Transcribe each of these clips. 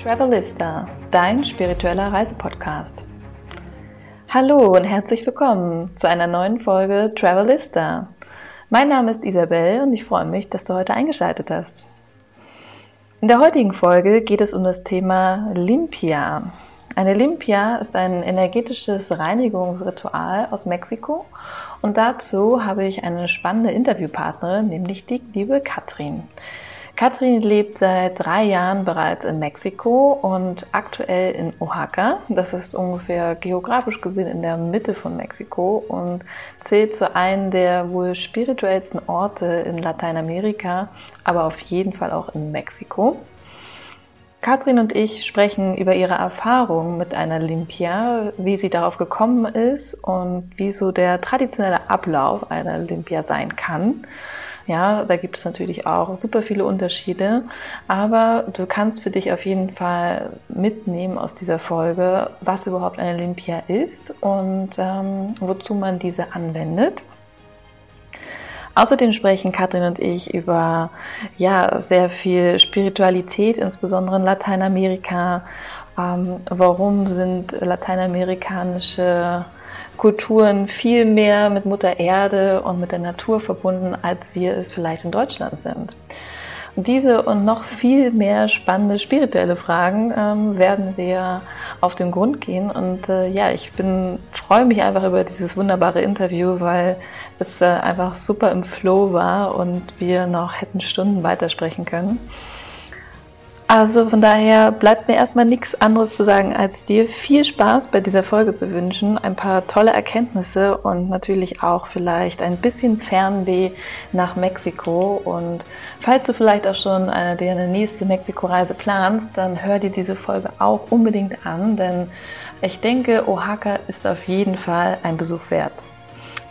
Travelista, dein spiritueller Reisepodcast. Hallo und herzlich willkommen zu einer neuen Folge Travelista. Mein Name ist Isabel und ich freue mich, dass du heute eingeschaltet hast. In der heutigen Folge geht es um das Thema Limpia. Eine Limpia ist ein energetisches Reinigungsritual aus Mexiko und dazu habe ich eine spannende Interviewpartnerin, nämlich die liebe Katrin. Katrin lebt seit drei Jahren bereits in Mexiko und aktuell in Oaxaca. Das ist ungefähr geografisch gesehen in der Mitte von Mexiko und zählt zu einem der wohl spirituellsten Orte in Lateinamerika, aber auf jeden Fall auch in Mexiko. Katrin und ich sprechen über ihre Erfahrung mit einer Limpia, wie sie darauf gekommen ist und wie so der traditionelle Ablauf einer Limpia sein kann. Ja, da gibt es natürlich auch super viele Unterschiede, aber du kannst für dich auf jeden Fall mitnehmen aus dieser Folge, was überhaupt eine Limpia ist und ähm, wozu man diese anwendet. Außerdem sprechen Katrin und ich über ja sehr viel Spiritualität, insbesondere in Lateinamerika. Ähm, warum sind lateinamerikanische Kulturen viel mehr mit Mutter Erde und mit der Natur verbunden, als wir es vielleicht in Deutschland sind. Und diese und noch viel mehr spannende spirituelle Fragen ähm, werden wir auf den Grund gehen. Und äh, ja, ich bin freue mich einfach über dieses wunderbare Interview, weil es äh, einfach super im Flow war und wir noch hätten Stunden weitersprechen können. Also von daher bleibt mir erstmal nichts anderes zu sagen, als dir viel Spaß bei dieser Folge zu wünschen, ein paar tolle Erkenntnisse und natürlich auch vielleicht ein bisschen Fernweh nach Mexiko. Und falls du vielleicht auch schon eine, dir eine nächste Mexiko-Reise planst, dann hör dir diese Folge auch unbedingt an, denn ich denke, Oaxaca ist auf jeden Fall ein Besuch wert.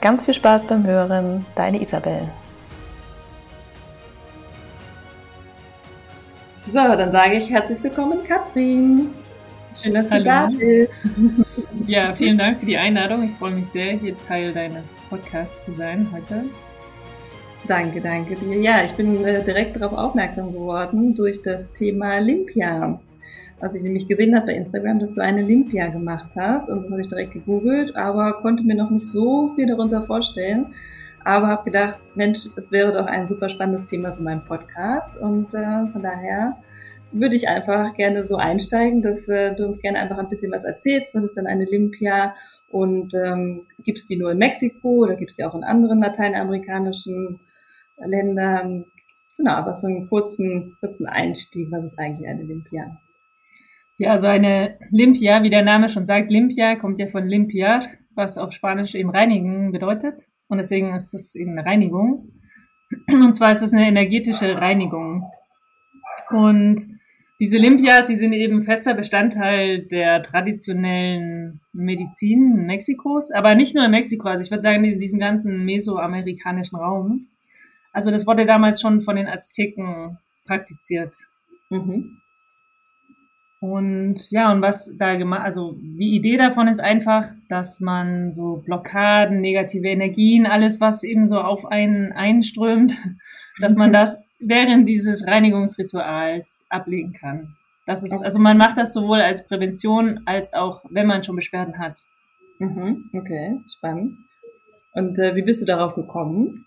Ganz viel Spaß beim Hören, deine Isabel. So, dann sage ich herzlich willkommen, Katrin. Schön, dass Hallo. du da bist. Ja, vielen Dank für die Einladung. Ich freue mich sehr, hier Teil deines Podcasts zu sein heute. Danke, danke dir. Ja, ich bin äh, direkt darauf aufmerksam geworden durch das Thema Limpia. Was ich nämlich gesehen habe bei Instagram, dass du eine Limpia gemacht hast und das habe ich direkt gegoogelt, aber konnte mir noch nicht so viel darunter vorstellen aber habe gedacht, Mensch, es wäre doch ein super spannendes Thema für meinen Podcast und äh, von daher würde ich einfach gerne so einsteigen, dass äh, du uns gerne einfach ein bisschen was erzählst. Was ist denn eine Limpia und ähm, gibt es die nur in Mexiko oder gibt es die auch in anderen lateinamerikanischen Ländern? Genau, aber so einen kurzen, kurzen Einstieg. Was ist eigentlich eine Limpia? Ja, also eine Limpia, wie der Name schon sagt, Limpia kommt ja von limpiar, was auf Spanisch eben reinigen bedeutet. Und deswegen ist es eben eine Reinigung. Und zwar ist es eine energetische Reinigung. Und diese Limpias, die sind eben fester Bestandteil der traditionellen Medizin Mexikos, aber nicht nur in Mexiko, also ich würde sagen in diesem ganzen mesoamerikanischen Raum. Also das wurde damals schon von den Azteken praktiziert. Mhm. Und ja, und was da gemacht, also die Idee davon ist einfach, dass man so Blockaden, negative Energien, alles, was eben so auf einen einströmt, dass man das während dieses Reinigungsrituals ablegen kann. Das ist, also man macht das sowohl als Prävention als auch, wenn man schon Beschwerden hat. Mhm, okay, spannend. Und äh, wie bist du darauf gekommen?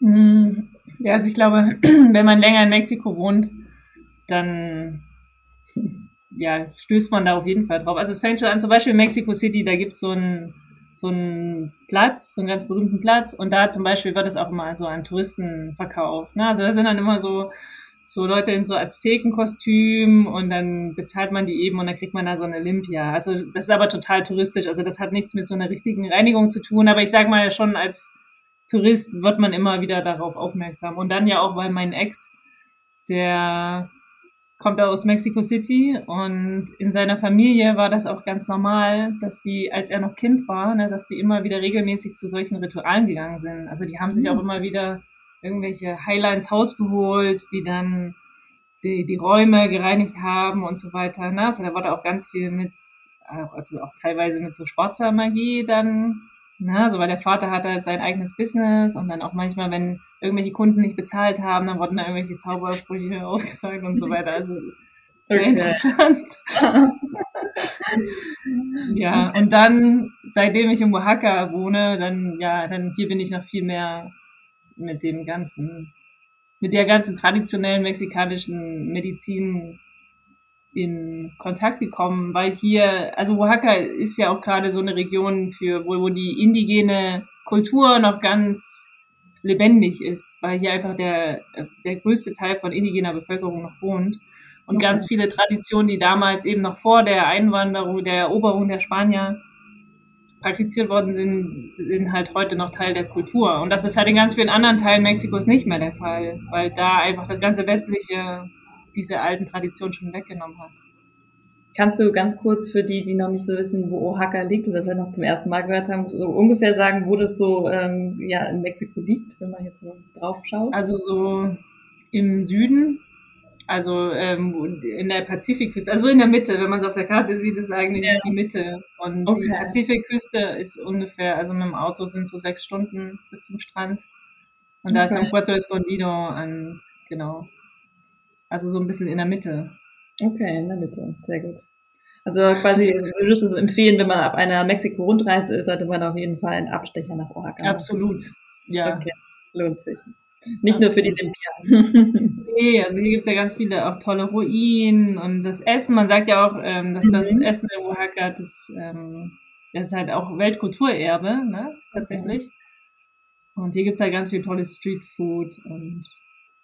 Hm, ja, also ich glaube, wenn man länger in Mexiko wohnt, dann ja, stößt man da auf jeden Fall drauf. Also es fängt schon an, zum Beispiel in Mexico City, da gibt's so einen so einen Platz, so einen ganz berühmten Platz und da zum Beispiel wird es auch immer so an Touristen verkauft. Ne? Also da sind dann immer so so Leute in so Aztekenkostüm und dann bezahlt man die eben und dann kriegt man da so eine Olympia. Also das ist aber total touristisch. Also das hat nichts mit so einer richtigen Reinigung zu tun. Aber ich sag mal schon als Tourist wird man immer wieder darauf aufmerksam. Und dann ja auch, weil mein Ex, der kommt aus Mexico City und in seiner Familie war das auch ganz normal, dass die, als er noch Kind war, ne, dass die immer wieder regelmäßig zu solchen Ritualen gegangen sind. Also die haben sich mhm. auch immer wieder irgendwelche Highlights Haus geholt, die dann die, die Räume gereinigt haben und so weiter. Ne? Also da war da auch ganz viel mit, also auch teilweise mit so schwarzer Magie dann Ne? So, weil der Vater hat halt sein eigenes Business und dann auch manchmal, wenn irgendwelche Kunden nicht bezahlt haben, dann wurden da irgendwelche Zaubersprüche aufgesagt und so weiter. Also Sehr okay. interessant. ja, und dann, seitdem ich in Oaxaca wohne, dann, ja, dann hier bin ich noch viel mehr mit dem ganzen, mit der ganzen traditionellen mexikanischen Medizin in Kontakt gekommen, weil hier, also Oaxaca ist ja auch gerade so eine Region für, wo, wo die indigene Kultur noch ganz lebendig ist, weil hier einfach der, der größte Teil von indigener Bevölkerung noch wohnt. Und okay. ganz viele Traditionen, die damals eben noch vor der Einwanderung, der Eroberung der Spanier praktiziert worden sind, sind halt heute noch Teil der Kultur. Und das ist halt in ganz vielen anderen Teilen Mexikos nicht mehr der Fall, weil da einfach das ganze westliche diese alten Traditionen schon weggenommen hat. Kannst du ganz kurz für die, die noch nicht so wissen, wo Oaxaca liegt oder vielleicht noch zum ersten Mal gehört haben, so ungefähr sagen, wo das so ähm, ja, in Mexiko liegt, wenn man jetzt so drauf schaut? Also so im Süden, also ähm, in der Pazifikküste, also in der Mitte, wenn man es auf der Karte sieht, ist eigentlich ja. die Mitte. Und okay. die Pazifikküste ist ungefähr, also mit dem Auto sind so sechs Stunden bis zum Strand. Und da okay. ist dann Puerto Escondido und genau. Also so ein bisschen in der Mitte. Okay, in der Mitte. Sehr gut. Also quasi würdest du es empfehlen, wenn man auf einer Mexiko-Rundreise ist, sollte man auf jeden Fall einen Abstecher nach Oaxaca Absolut, ja. Okay, lohnt sich. Nicht Absolut. nur für die Olympia. nee, also hier gibt es ja ganz viele auch tolle Ruinen und das Essen. Man sagt ja auch, ähm, dass mhm. das Essen in Oaxaca, das, ähm, das ist halt auch Weltkulturerbe, ne, tatsächlich. Mhm. Und hier gibt es halt ganz viel tolles Streetfood und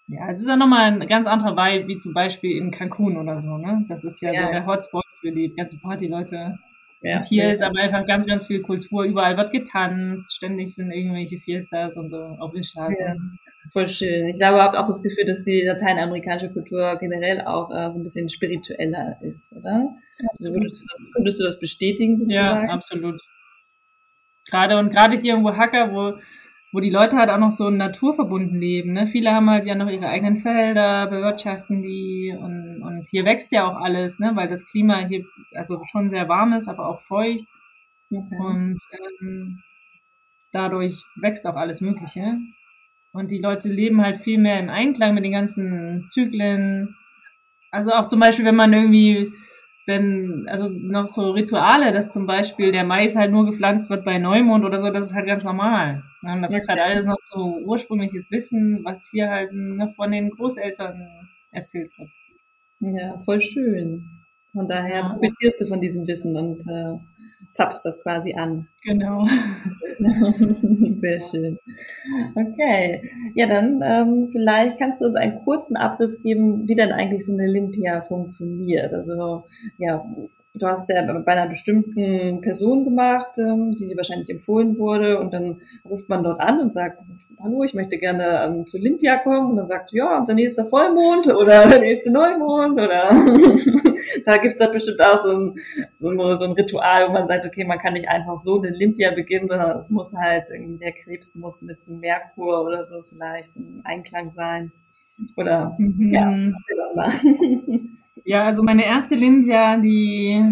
ja, es ist ja nochmal ein ganz anderer Vibe, wie zum Beispiel in Cancun oder so, ne? Das ist ja, ja. so der Hotspot für die ganzen Partyleute. Ja, und hier ja. ist aber einfach ganz, ganz viel Kultur. Überall wird getanzt, ständig sind irgendwelche Fiestas und so auf den Straßen. Ja, voll schön. Ich glaube, ich habe auch das Gefühl, dass die lateinamerikanische Kultur generell auch äh, so ein bisschen spiritueller ist, oder? Also würdest, du das, würdest du das bestätigen sozusagen? Ja, absolut. Gerade und gerade hier in Oaxaca, wo wo die Leute halt auch noch so naturverbunden leben. Ne? Viele haben halt ja noch ihre eigenen Felder, bewirtschaften die und, und hier wächst ja auch alles, ne? weil das Klima hier also schon sehr warm ist, aber auch feucht. Okay. Und ähm, dadurch wächst auch alles Mögliche. Und die Leute leben halt viel mehr im Einklang mit den ganzen Zyklen. Also auch zum Beispiel, wenn man irgendwie wenn, also noch so Rituale, dass zum Beispiel der Mais halt nur gepflanzt wird bei Neumond oder so, das ist halt ganz normal. Das okay. ist halt alles noch so ursprüngliches Wissen, was hier halt noch von den Großeltern erzählt wird. Ja, voll schön. Von daher ja. profitierst du von diesem Wissen und äh, zapfst das quasi an. Genau. Sehr schön. Okay. Ja, dann ähm, vielleicht kannst du uns einen kurzen Abriss geben, wie denn eigentlich so eine Olympia funktioniert. Also ja, du hast ja bei einer bestimmten Person gemacht, ähm, die dir wahrscheinlich empfohlen wurde und dann ruft man dort an und sagt, hallo, ich möchte gerne ähm, zu Olympia kommen und dann sagt, ja, der nächste Vollmond oder der nächste Neumond oder da gibt es da bestimmt auch so ein, so, ein, so ein Ritual, wo man sagt, okay, man kann nicht einfach so eine Olympia beginnen, sondern es muss halt irgendwie der Krebs muss mit Merkur oder so vielleicht im Einklang sein. Oder mhm. ja, Ja, also meine erste Olympia, die,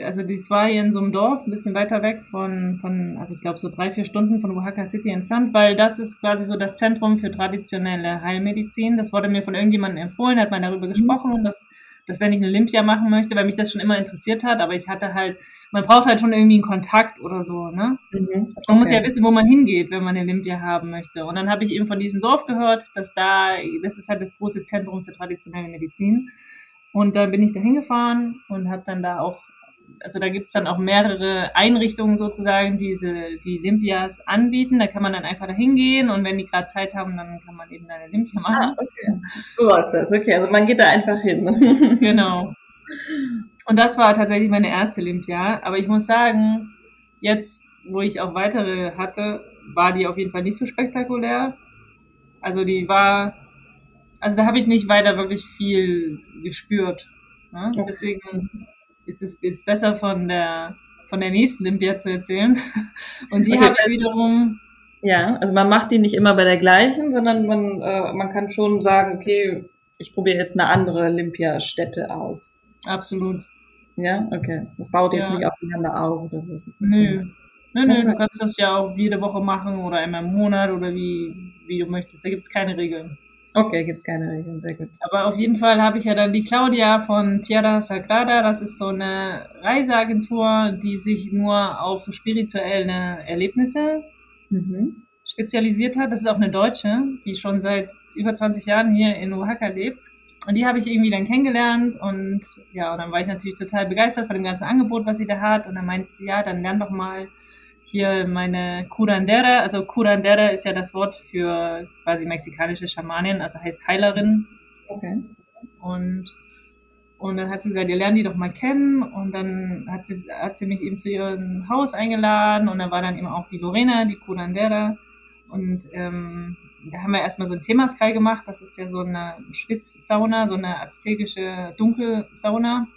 also die war hier in so einem Dorf, ein bisschen weiter weg von, von also ich glaube so drei, vier Stunden von Oaxaca City entfernt, weil das ist quasi so das Zentrum für traditionelle Heilmedizin. Das wurde mir von irgendjemandem empfohlen, hat man darüber mhm. gesprochen und das dass wenn ich eine Olympia machen möchte, weil mich das schon immer interessiert hat, aber ich hatte halt, man braucht halt schon irgendwie einen Kontakt oder so, ne? Mhm, okay. Man muss ja wissen, wo man hingeht, wenn man eine Olympia haben möchte. Und dann habe ich eben von diesem Dorf gehört, dass da, das ist halt das große Zentrum für traditionelle Medizin. Und dann bin ich da hingefahren und habe dann da auch, also da gibt's dann auch mehrere Einrichtungen sozusagen, die diese, die Olympias anbieten. Da kann man dann einfach da hingehen und wenn die gerade Zeit haben, dann kann man eben eine Olympia ah, machen. Ah, okay. So läuft das, okay. Also man geht da einfach hin. genau. Und das war tatsächlich meine erste Olympia. Aber ich muss sagen, jetzt, wo ich auch weitere hatte, war die auf jeden Fall nicht so spektakulär. Also die war also da habe ich nicht weiter wirklich viel gespürt. Ne? Okay. Deswegen ist es jetzt besser von der von der nächsten Olympia zu erzählen. Und die okay, habe ich wiederum. Ja, also man macht die nicht immer bei der gleichen, sondern man, äh, man kann schon sagen, okay, ich probiere jetzt eine andere Olympiastätte aus. Absolut. Ja, okay. Das baut jetzt ja. nicht aufeinander auf oder so. Ist nö. So. Nö, nö, du kannst das ja auch jede Woche machen oder einmal im Monat oder wie, wie du möchtest. Da gibt es keine Regeln. Okay, gibt es keine Regeln, sehr gut. Aber auf jeden Fall habe ich ja dann die Claudia von Tierra Sagrada. Das ist so eine Reiseagentur, die sich nur auf so spirituelle Erlebnisse mhm. spezialisiert hat. Das ist auch eine Deutsche, die schon seit über 20 Jahren hier in Oaxaca lebt. Und die habe ich irgendwie dann kennengelernt und ja, und dann war ich natürlich total begeistert von dem ganzen Angebot, was sie da hat. Und dann meinte sie, ja, dann lern doch mal hier meine Curandera. Also Curandera ist ja das Wort für quasi mexikanische Schamanin, also heißt Heilerin. Okay. Und, und dann hat sie gesagt, ihr lernt die doch mal kennen. Und dann hat sie, hat sie mich eben zu ihrem Haus eingeladen und da war dann eben auch die Lorena, die Curandera. Und ähm, da haben wir erstmal so ein Themaskai gemacht. Das ist ja so eine Schwitzsauna, so eine aztekische Dunkelsauna.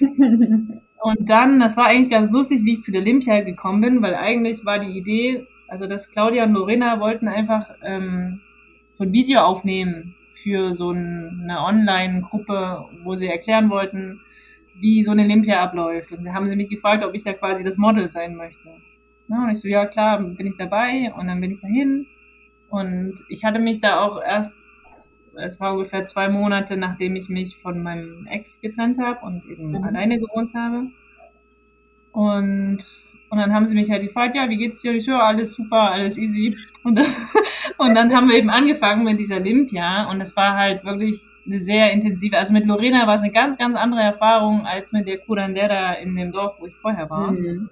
Und dann, das war eigentlich ganz lustig, wie ich zu der Olympia gekommen bin, weil eigentlich war die Idee, also dass Claudia und Lorena wollten einfach ähm, so ein Video aufnehmen für so eine Online-Gruppe, wo sie erklären wollten, wie so eine Olympia abläuft. Und da haben sie mich gefragt, ob ich da quasi das Model sein möchte. Ja, und ich so, ja klar, bin ich dabei. Und dann bin ich dahin. Und ich hatte mich da auch erst es war ungefähr zwei Monate, nachdem ich mich von meinem Ex getrennt habe und eben mhm. alleine gewohnt habe. Und, und dann haben sie mich halt gefragt, ja, wie geht's dir? Ich so, alles super, alles easy. Und, und dann haben wir eben angefangen mit dieser Olympia und es war halt wirklich eine sehr intensive, also mit Lorena war es eine ganz, ganz andere Erfahrung als mit der Curandera in dem Dorf, wo ich vorher war. Mhm.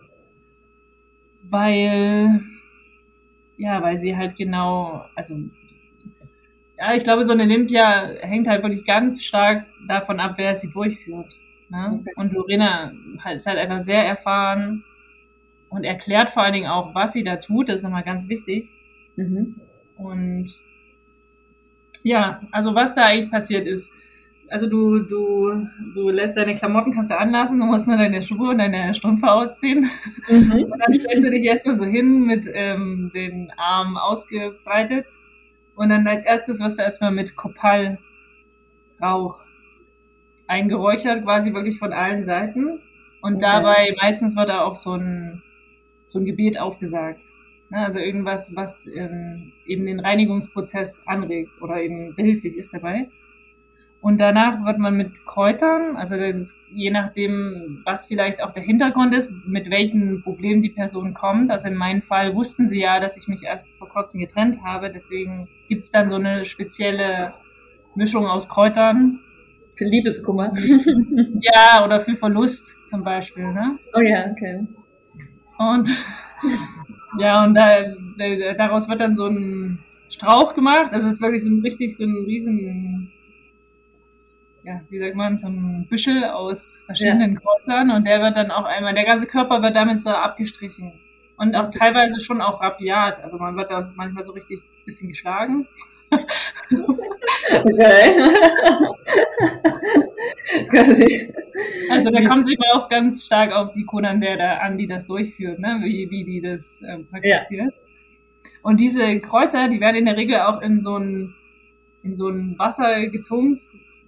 Weil, ja, weil sie halt genau, also ja, ich glaube, so eine Olympia hängt halt wirklich ganz stark davon ab, wer sie durchführt. Ne? Okay. Und Lorena ist halt einfach sehr erfahren und erklärt vor allen Dingen auch, was sie da tut. Das ist nochmal ganz wichtig. Mhm. Und ja, also was da eigentlich passiert ist, also du, du, du lässt deine Klamotten, kannst du anlassen, du musst nur deine Schuhe und deine Strümpfe ausziehen. Mhm. Und dann stellst du dich erstmal so hin mit ähm, den Armen ausgebreitet und dann als erstes wirst du erstmal mit Kopal Rauch eingeräuchert, quasi wirklich von allen Seiten. Und okay. dabei meistens wird da auch so ein, so ein Gebet aufgesagt. Ne, also irgendwas, was ähm, eben den Reinigungsprozess anregt oder eben behilflich ist dabei. Und danach wird man mit Kräutern, also das, je nachdem, was vielleicht auch der Hintergrund ist, mit welchen Problemen die Person kommt. Also in meinem Fall wussten sie ja, dass ich mich erst vor kurzem getrennt habe. Deswegen gibt's dann so eine spezielle Mischung aus Kräutern. Für Liebeskummer. ja, oder für Verlust zum Beispiel. Ne? Oh ja, okay. Und ja, und da, daraus wird dann so ein Strauch gemacht. Also es ist wirklich so ein richtig so ein riesen ja, wie sagt man, so ein Büschel aus verschiedenen ja. Kräutern und der wird dann auch einmal, der ganze Körper wird damit so abgestrichen. Und auch teilweise schon auch rabiat. Also man wird da manchmal so richtig ein bisschen geschlagen. Okay. also da kommt sich auch ganz stark auf die der da an, die das durchführt, ne? wie, wie die das ähm, praktiziert. Ja. Und diese Kräuter, die werden in der Regel auch in so ein, in so ein Wasser getunkt,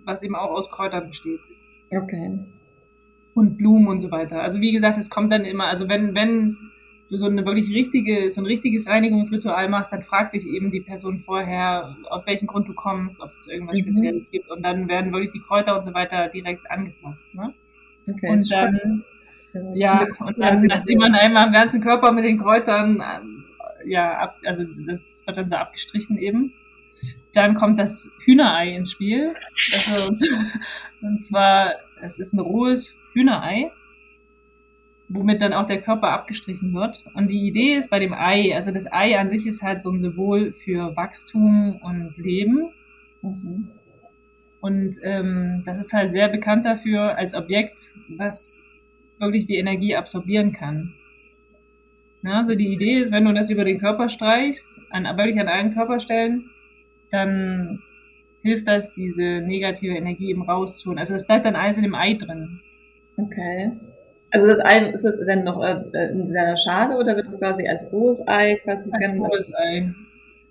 was eben auch aus Kräutern besteht. Okay. Und Blumen und so weiter. Also wie gesagt, es kommt dann immer, also wenn, wenn du so eine wirklich richtige, so ein richtiges Reinigungsritual machst, dann frag dich eben die Person vorher, aus welchem Grund du kommst, ob es irgendwas mhm. Spezielles gibt. Und dann werden wirklich die Kräuter und so weiter direkt angepasst. Ne? Okay, und dann, ja, und dann, nachdem man einmal am ganzen Körper mit den Kräutern, ähm, ja, ab, also das wird dann so abgestrichen eben. Dann kommt das Hühnerei ins Spiel. Also, und zwar, es ist ein rohes Hühnerei, womit dann auch der Körper abgestrichen wird. Und die Idee ist bei dem Ei, also das Ei an sich ist halt so ein Symbol für Wachstum und Leben. Und ähm, das ist halt sehr bekannt dafür als Objekt, was wirklich die Energie absorbieren kann. Ja, also die Idee ist, wenn du das über den Körper streichst, an, wirklich an allen Körperstellen, dann hilft das, diese negative Energie eben rauszuholen. Also das bleibt dann alles in dem Ei drin. Okay. Also das Ei, ist das dann noch äh, in seiner Schale oder wird das quasi als rohes Ei quasi Als rohes Ei.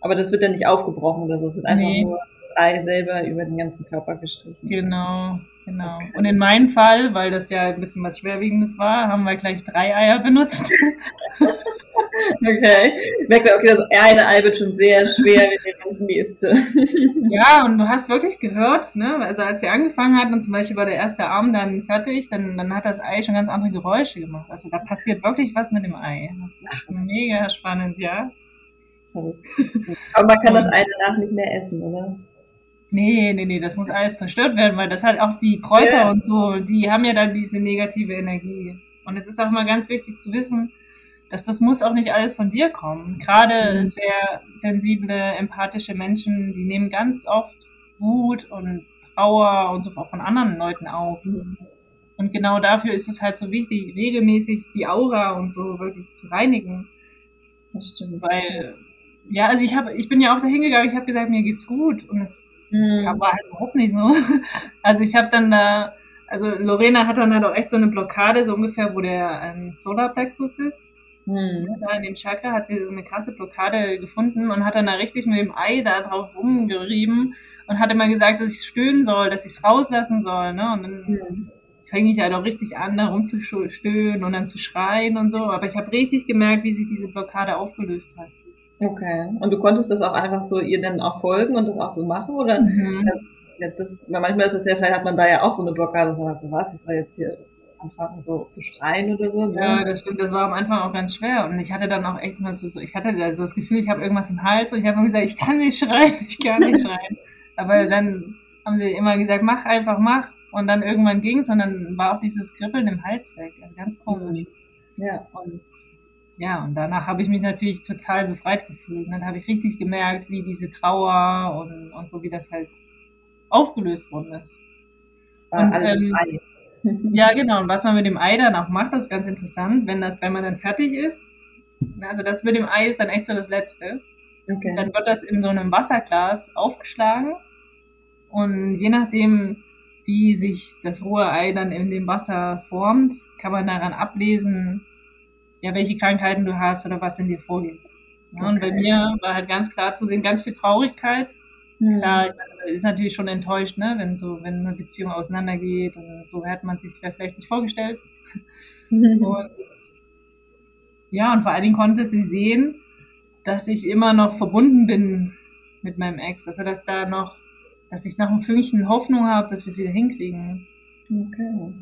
Aber das wird dann nicht aufgebrochen oder so, es wird einfach nee. nur das Ei selber über den ganzen Körper gestrichen. Genau, genau. Okay. Und in meinem Fall, weil das ja ein bisschen was Schwerwiegendes war, haben wir gleich drei Eier benutzt. okay. Merkt man, okay, das eine Ei wird schon sehr schwer wie das nächste. ja, und du hast wirklich gehört, ne, also als sie angefangen hat und zum Beispiel war der erste Arm dann fertig, dann, dann hat das Ei schon ganz andere Geräusche gemacht. Also da passiert wirklich was mit dem Ei. Das ist mega spannend, ja. Aber man kann das Ei danach nicht mehr essen, oder? Nee, nee, nee, das muss alles zerstört werden, weil das halt auch die Kräuter ja. und so, die haben ja dann diese negative Energie. Und es ist auch immer ganz wichtig zu wissen, dass das muss auch nicht alles von dir kommen. Gerade mhm. sehr sensible, empathische Menschen, die nehmen ganz oft Wut und Trauer und so von anderen Leuten auf. Mhm. Und genau dafür ist es halt so wichtig, regelmäßig die Aura und so wirklich zu reinigen. Das stimmt. Weil, ja, also ich habe, ich bin ja auch dahin gegangen, ich habe gesagt, mir geht's gut. Und es Mhm. Aber halt überhaupt nicht so. Also ich habe dann da, also Lorena hat dann halt auch echt so eine Blockade, so ungefähr, wo der ähm, Solarplexus ist. Mhm. Da in dem Chakra hat sie so eine krasse Blockade gefunden und hat dann da richtig mit dem Ei da drauf rumgerieben und hat immer gesagt, dass ich stöhnen soll, dass ich es rauslassen soll. Ne? Und dann mhm. fange ich halt auch richtig an, da rumzustöhnen und dann zu schreien und so. Aber ich habe richtig gemerkt, wie sich diese Blockade aufgelöst hat. Okay. Und du konntest das auch einfach so ihr dann auch folgen und das auch so machen? Oder mhm. ja, das, manchmal ist es ja, vielleicht hat man da ja auch so eine Blockade und sagt so, was, ich soll jetzt hier anfangen so zu schreien oder so. Ne? Ja, das stimmt. Das war am Anfang auch ganz schwer. Und ich hatte dann auch echt immer so, so ich hatte also das Gefühl, ich habe irgendwas im Hals und ich habe immer gesagt, ich kann nicht schreien, ich kann nicht schreien. Aber dann haben sie immer gesagt, mach einfach, mach. Und dann irgendwann ging's und dann war auch dieses Kribbeln im Hals weg. Also ganz komisch. Ja. Und ja, und danach habe ich mich natürlich total befreit gefühlt. Und dann habe ich richtig gemerkt, wie diese Trauer und, und so, wie das halt aufgelöst worden ist. Das war und, alles ähm, Ei. ja, genau. Und was man mit dem Ei dann auch macht, das ist ganz interessant, wenn das, wenn man dann fertig ist. Also das mit dem Ei ist dann echt so das Letzte. Okay. Dann wird das in so einem Wasserglas aufgeschlagen. Und je nachdem, wie sich das rohe Ei dann in dem Wasser formt, kann man daran ablesen, ja, welche Krankheiten du hast oder was in dir vorgeht. Ja, okay. Und bei mir war halt ganz klar zu sehen, ganz viel Traurigkeit. Mhm. Klar, ist natürlich schon enttäuscht, ne, wenn so, wenn eine Beziehung auseinandergeht und so hat man sich es vielleicht nicht vorgestellt. und ja, und vor allen Dingen konnte sie sehen, dass ich immer noch verbunden bin mit meinem Ex. Also dass da noch, dass ich noch ein Fünkchen Hoffnung habe, dass wir es wieder hinkriegen. Okay.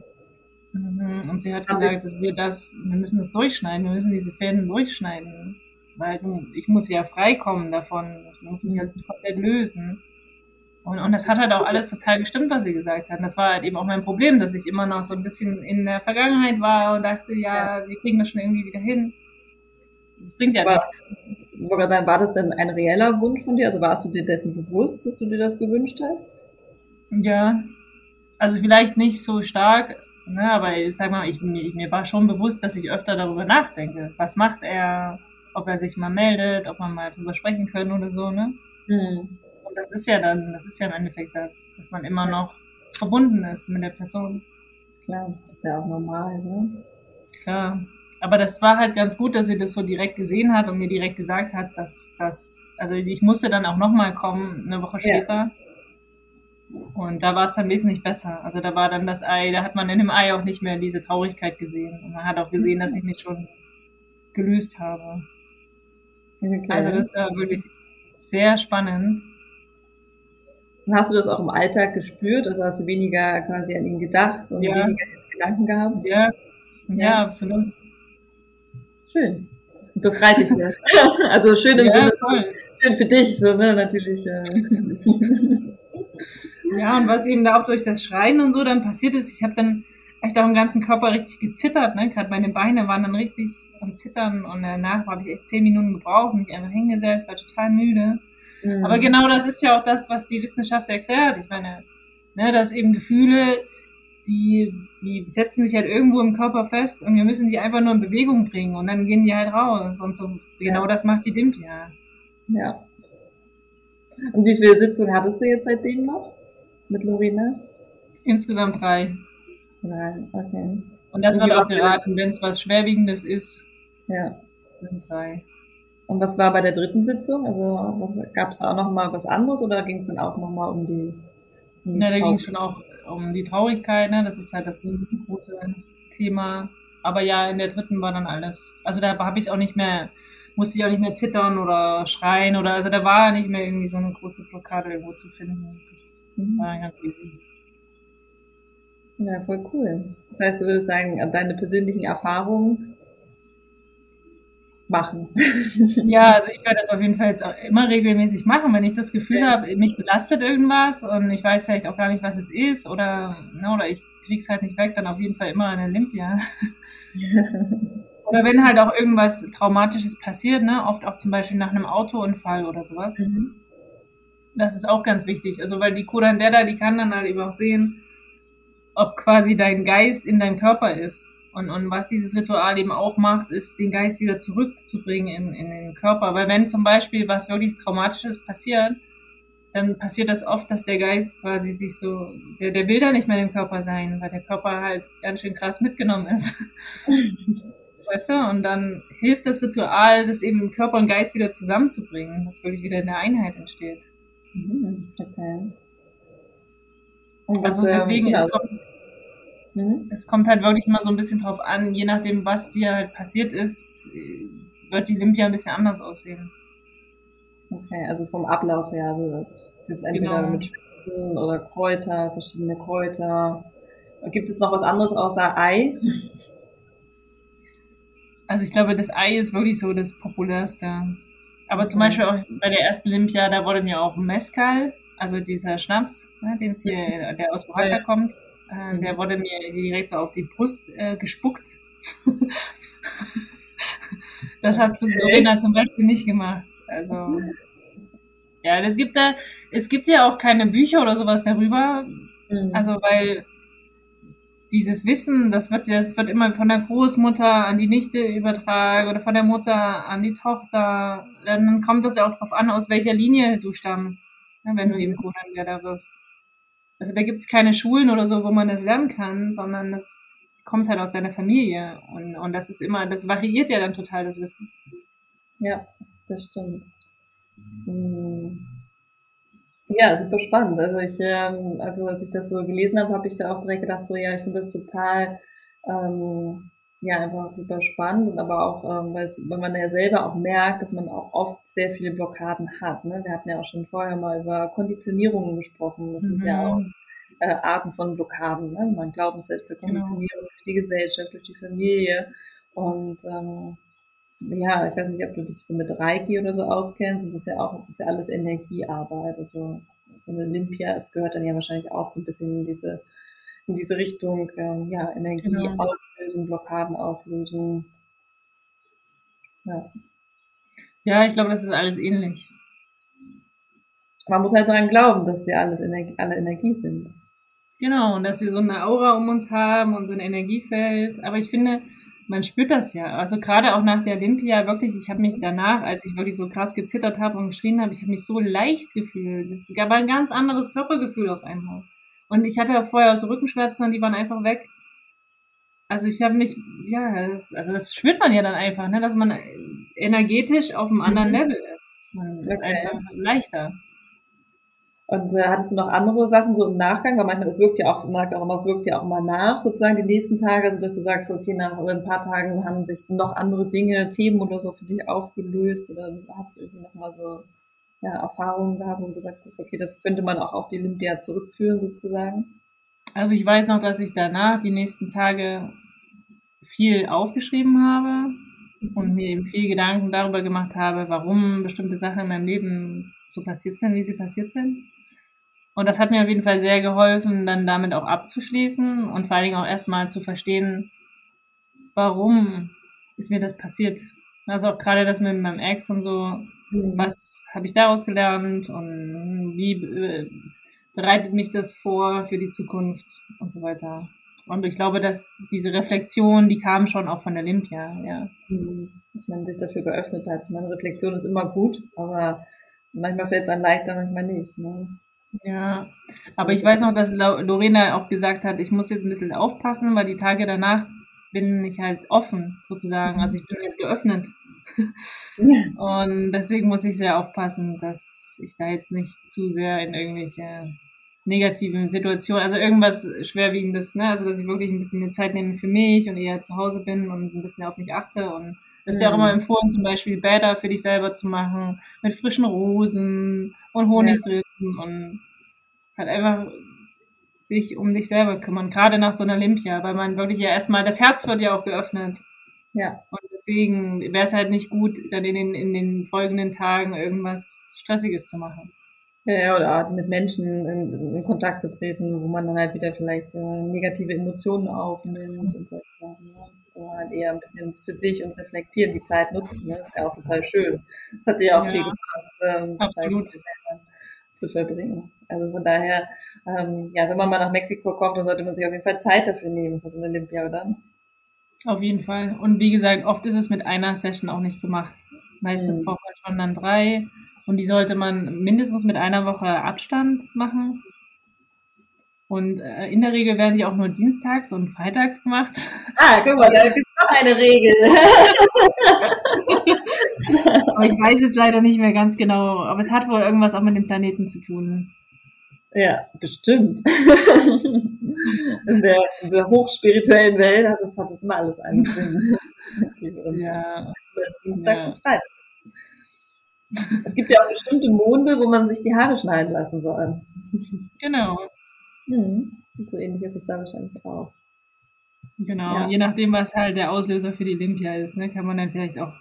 Mhm. Und sie hat also gesagt, dass wir das, wir müssen das durchschneiden, wir müssen diese Fäden durchschneiden. Weil ich muss ja freikommen davon. Ich muss mich halt komplett lösen. Und, und das hat halt auch alles total gestimmt, was sie gesagt hat. Und das war halt eben auch mein Problem, dass ich immer noch so ein bisschen in der Vergangenheit war und dachte, ja, ja. wir kriegen das schon irgendwie wieder hin. Das bringt ja war, nichts. War das denn ein reeller Wunsch von dir? Also warst du dir dessen bewusst, dass du dir das gewünscht hast? Ja. Also vielleicht nicht so stark, Ne, aber ich sag mal, ich, mir, mir war schon bewusst, dass ich öfter darüber nachdenke. Was macht er? Ob er sich mal meldet, ob man mal drüber sprechen können oder so, ne? Mhm. Und das ist ja dann, das ist ja im Endeffekt das, dass man immer noch verbunden ist mit der Person. Klar, das ist ja auch normal, ne? Klar. Aber das war halt ganz gut, dass sie das so direkt gesehen hat und mir direkt gesagt hat, dass das, also ich musste dann auch nochmal kommen, eine Woche später. Ja. Und da war es dann wesentlich besser. Also da war dann das Ei, da hat man in dem Ei auch nicht mehr diese Traurigkeit gesehen. Und man hat auch gesehen, dass ich mich schon gelöst habe. Okay. Also das war wirklich sehr spannend. Und hast du das auch im Alltag gespürt? Also hast du weniger quasi an ihn gedacht und ja. weniger Gedanken gehabt? Ja, ja, ja absolut. Schön. Befreit dich das. also schön im ja, Sinne, schön für dich, so, ne, natürlich. Äh. Ja, und was eben da auch durch das Schreien und so dann passiert ist, ich habe dann echt auch im ganzen Körper richtig gezittert, ne? Gerade meine Beine waren dann richtig am Zittern und danach habe ich echt zehn Minuten gebraucht, mich einfach hingesetzt, war total müde. Mhm. Aber genau das ist ja auch das, was die Wissenschaft erklärt. Ich meine, ne, dass eben Gefühle, die, die setzen sich halt irgendwo im Körper fest und wir müssen die einfach nur in Bewegung bringen und dann gehen die halt raus. Und so genau das macht die Dimpia. Ja. Und wie viele Sitzungen hattest du jetzt seitdem noch? Mit Lorena? Insgesamt drei. Drei, okay. Und das wird auch geraten, wenn es was Schwerwiegendes ist. Ja. Sind drei. Und was war bei der dritten Sitzung? Also gab es da auch noch mal was anderes oder ging es dann auch noch mal um die? Um die ja, da ging es schon auch um die Traurigkeit. Ne? Das ist halt das große Thema. Aber ja, in der dritten war dann alles. Also da habe ich auch nicht mehr, musste ich auch nicht mehr zittern oder schreien oder also da war nicht mehr irgendwie so eine große Blockade irgendwo zu finden. Das mhm. war ganz easy. Ja, voll cool. Das heißt, du würdest sagen, deine persönlichen Erfahrungen machen. ja, also ich werde das auf jeden Fall jetzt auch immer regelmäßig machen, wenn ich das Gefühl ja. habe, mich belastet irgendwas und ich weiß vielleicht auch gar nicht, was es ist oder, ne, oder ich krieg's halt nicht weg, dann auf jeden Fall immer eine Olympia. oder wenn halt auch irgendwas Traumatisches passiert, ne, oft auch zum Beispiel nach einem Autounfall oder sowas. Mhm. Das ist auch ganz wichtig. Also weil die Kurandera, die kann dann halt eben auch sehen, ob quasi dein Geist in deinem Körper ist. Und, und was dieses Ritual eben auch macht, ist, den Geist wieder zurückzubringen in, in den Körper. Weil wenn zum Beispiel was wirklich Traumatisches passiert, dann passiert das oft, dass der Geist quasi sich so, der, der will da nicht mehr im Körper sein, weil der Körper halt ganz schön krass mitgenommen ist. weißt du? Und dann hilft das Ritual, das eben Körper und Geist wieder zusammenzubringen, dass wirklich wieder eine Einheit entsteht. Mhm, okay. Und also deswegen, ähm, es, kommt, mhm. es kommt halt wirklich immer so ein bisschen drauf an, je nachdem, was dir halt passiert ist, wird die Olympia ein bisschen anders aussehen. Okay, also vom Ablauf her, also jetzt entweder genau. mit Spitzen oder Kräuter, verschiedene Kräuter. Gibt es noch was anderes außer Ei? Also ich glaube, das Ei ist wirklich so das populärste. Aber zum Beispiel auch bei der ersten Olympia, da wurde mir auch Mezcal also dieser Schnaps, ne, den hier, der aus Oaxaca ja. kommt, äh, der wurde mir direkt so auf die Brust äh, gespuckt. das hat zu Lorena zum Beispiel nicht gemacht. Also ja, es gibt da, es gibt ja auch keine Bücher oder sowas darüber. Mhm. Also weil dieses Wissen, das wird das wird immer von der Großmutter an die Nichte übertragen oder von der Mutter an die Tochter. Dann kommt das ja auch drauf an, aus welcher Linie du stammst ne, wenn du eben Codenlehrer wirst. Also da gibt es keine Schulen oder so, wo man das lernen kann, sondern das kommt halt aus deiner Familie. Und, und das ist immer, das variiert ja dann total das Wissen. Ja, das stimmt. Hm. Ja, super spannend. Also ich, ähm, also als ich das so gelesen habe, habe ich da auch direkt gedacht, so ja, ich finde das total ähm, ja, einfach super spannend und aber auch, ähm, weil, es, weil man ja selber auch merkt, dass man auch oft sehr viele Blockaden hat. Ne? Wir hatten ja auch schon vorher mal über Konditionierungen gesprochen. Das mhm. sind ja mhm. auch äh, Arten von Blockaden. Ne? Man Glaubenssätze. Konditionierung genau. durch die Gesellschaft, durch die Familie. Und ähm, ja, ich weiß nicht, ob du dich so mit Reiki oder so auskennst. Das ist ja auch, das ist ja alles Energiearbeit. Also so eine Olympia, es gehört dann ja wahrscheinlich auch so ein bisschen in diese in diese Richtung ähm, ja, Energie genau. auflösen, Blockaden auflösen. Ja. ja, ich glaube, das ist alles ähnlich. Man muss halt daran glauben, dass wir alles Energie, alle Energie sind. Genau, und dass wir so eine Aura um uns haben und so ein Energiefeld. Aber ich finde, man spürt das ja. Also gerade auch nach der Olympia, wirklich, ich habe mich danach, als ich wirklich so krass gezittert habe und geschrien habe, ich habe mich so leicht gefühlt. Es gab ein ganz anderes Körpergefühl auf einmal. Und ich hatte vorher so Rückenschmerzen und die waren einfach weg. Also ich habe mich, ja, das, also das spürt man ja dann einfach, ne, dass man energetisch auf einem anderen mhm. Level ist. Man okay. ist einfach leichter. Und äh, hattest du noch andere Sachen so im Nachgang? Weil manchmal, es wirkt ja auch, sagt auch immer, es wirkt ja auch mal nach, sozusagen die nächsten Tage, also dass du sagst, okay, nach ein paar Tagen haben sich noch andere Dinge, Themen oder so für dich aufgelöst oder hast du irgendwie nochmal so ja, Erfahrungen gehabt und gesagt hast, okay, das könnte man auch auf die Olympia zurückführen sozusagen? Also ich weiß noch, dass ich danach die nächsten Tage viel aufgeschrieben habe und mir eben viel Gedanken darüber gemacht habe, warum bestimmte Sachen in meinem Leben so passiert sind, wie sie passiert sind. Und das hat mir auf jeden Fall sehr geholfen, dann damit auch abzuschließen und vor allen Dingen auch erstmal zu verstehen, warum ist mir das passiert. Also auch gerade das mit meinem Ex und so, Mhm. Was habe ich daraus gelernt und wie äh, bereitet mich das vor für die Zukunft und so weiter. Und ich glaube, dass diese Reflexion, die kam schon auch von der Olympia, ja. Mhm. Dass man sich dafür geöffnet hat. Ich meine, Reflexion ist immer gut, aber manchmal fällt es einem leichter, manchmal nicht. Ne? Ja, aber ich weiß noch, dass Lorena auch gesagt hat, ich muss jetzt ein bisschen aufpassen, weil die Tage danach bin ich halt offen, sozusagen. Also ich bin halt geöffnet und deswegen muss ich sehr aufpassen, dass ich da jetzt nicht zu sehr in irgendwelche negativen Situationen, also irgendwas Schwerwiegendes, ne? Also dass ich wirklich ein bisschen mehr Zeit nehme für mich und eher zu Hause bin und ein bisschen auf mich achte. Und das ist ja auch immer mhm. empfohlen, zum Beispiel Bäder für dich selber zu machen, mit frischen Rosen und Honig ja. drin und halt einfach sich um dich selber kümmern, gerade nach so einer Olympia, weil man wirklich ja erstmal, das Herz wird ja auch geöffnet. Ja. Und deswegen wäre es halt nicht gut, dann in den, in den folgenden Tagen irgendwas Stressiges zu machen. Ja, oder mit Menschen in, in, Kontakt zu treten, wo man dann halt wieder vielleicht äh, negative Emotionen aufnimmt und so Sachen. Ne? So halt eher ein bisschen für sich und reflektieren, die Zeit nutzen. Ne? Das ist ja auch total schön. Das hat dir ja auch ja, viel gebracht, ähm. Zeit zu verbringen. Also von daher, ähm, ja, wenn man mal nach Mexiko kommt, dann sollte man sich auf jeden Fall Zeit dafür nehmen für so eine Olympia, oder? Auf jeden Fall. Und wie gesagt, oft ist es mit einer Session auch nicht gemacht. Meistens mhm. braucht man schon dann drei und die sollte man mindestens mit einer Woche Abstand machen. Und äh, in der Regel werden die auch nur dienstags und freitags gemacht. Ah, guck mal, da gibt es noch eine Regel. aber ich weiß jetzt leider nicht mehr ganz genau. Aber es hat wohl irgendwas auch mit dem Planeten zu tun. Ja, bestimmt. in, der, in dieser hochspirituellen Welt hat es, hat es immer alles einen Sinn. ja. Dienstags ja. und Freitags. Es gibt ja auch bestimmte Monde, wo man sich die Haare schneiden lassen soll. Genau. Mhm. So ähnlich ist es da wahrscheinlich auch. Genau, ja. je nachdem, was halt der Auslöser für die Olympia ist, ne, kann man dann vielleicht auch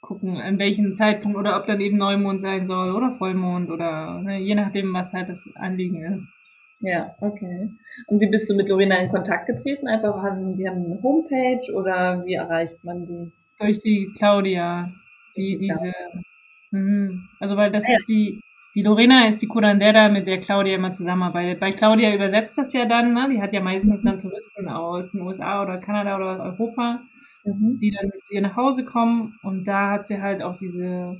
gucken, an welchem Zeitpunkt oder ob dann eben Neumond sein soll oder Vollmond oder ne, je nachdem, was halt das Anliegen ist. Ja, okay. Und wie bist du mit Lorena in Kontakt getreten? Einfach haben die haben eine Homepage oder wie erreicht man die? Durch die Claudia, die, die diese Mhm. Also weil das ja. ist die, die Lorena ist die Curandera, mit der Claudia immer zusammenarbeitet. Bei Claudia übersetzt das ja dann, ne? die hat ja meistens dann Touristen aus den USA oder Kanada oder Europa, mhm. die dann zu ihr nach Hause kommen und da hat sie halt auch diese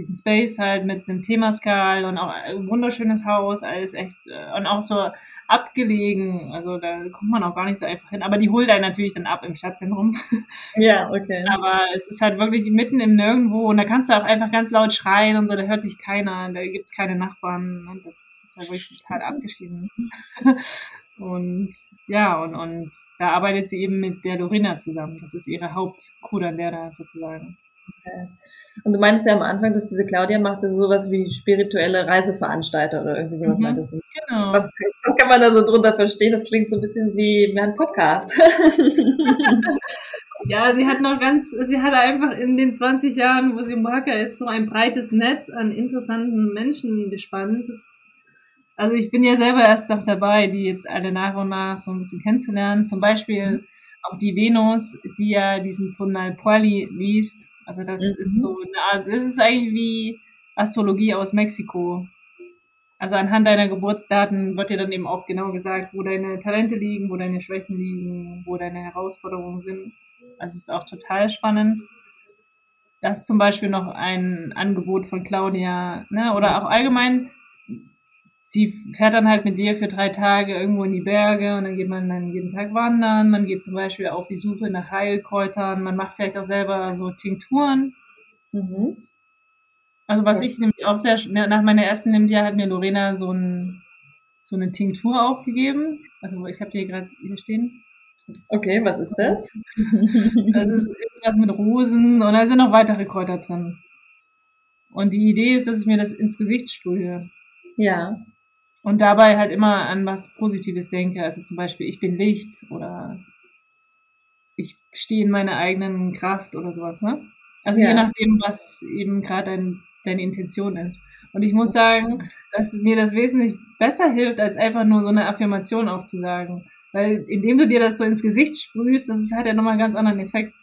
diesen Space halt mit einem Themaskal und auch ein wunderschönes Haus, alles echt äh, und auch so abgelegen. Also da kommt man auch gar nicht so einfach hin. Aber die holt einen natürlich dann ab im Stadtzentrum. Ja, okay. Aber es ist halt wirklich mitten im Nirgendwo und da kannst du auch einfach ganz laut schreien und so, da hört dich keiner, da gibt's keine Nachbarn und das ist halt wirklich total abgeschieden. Und ja, und, und da arbeitet sie eben mit der Lorena zusammen. Das ist ihre Hauptkuranlehrer sozusagen. Okay. Und du meinst ja am Anfang, dass diese Claudia machte sowas wie spirituelle Reiseveranstalter oder irgendwie sowas mhm, meintest du. Genau. Was, was, kann man da so drunter verstehen? Das klingt so ein bisschen wie ein Podcast. ja, sie hat noch ganz, sie hatte einfach in den 20 Jahren, wo sie im Waka ist, so ein breites Netz an interessanten Menschen gespannt. Das, also ich bin ja selber erst noch dabei, die jetzt alle nach und nach so ein bisschen kennenzulernen. Zum Beispiel mhm. auch die Venus, die ja diesen Tonal Poali liest also das mhm. ist so eine Art, das ist eigentlich wie Astrologie aus Mexiko. Also anhand deiner Geburtsdaten wird dir dann eben auch genau gesagt, wo deine Talente liegen, wo deine Schwächen liegen, wo deine Herausforderungen sind. Also es ist auch total spannend. Das ist zum Beispiel noch ein Angebot von Claudia, ne? Oder auch allgemein, sie fährt dann halt mit dir für drei Tage irgendwo in die Berge und dann geht man dann jeden Tag wandern. Man geht zum Beispiel auf die Suche nach Heilkräutern. Man macht vielleicht auch selber so Tinkturen. Mhm. Also was ich nämlich auch sehr, nach meiner ersten Limbia hat mir Lorena so, ein, so eine Tinktur aufgegeben. Also ich habe die hier gerade hier stehen. Okay, was ist das? Das ist irgendwas mit Rosen und da sind noch weitere Kräuter drin. Und die Idee ist, dass ich mir das ins Gesicht sprühe. Ja. Und dabei halt immer an was Positives denke. Also zum Beispiel, ich bin Licht oder ich stehe in meiner eigenen Kraft oder sowas, ne? Also ja. je nachdem, was eben gerade dein, deine Intention ist. Und ich muss sagen, dass mir das wesentlich besser hilft, als einfach nur so eine Affirmation aufzusagen. Weil indem du dir das so ins Gesicht sprühst, das ist halt ja nochmal einen ganz anderen Effekt.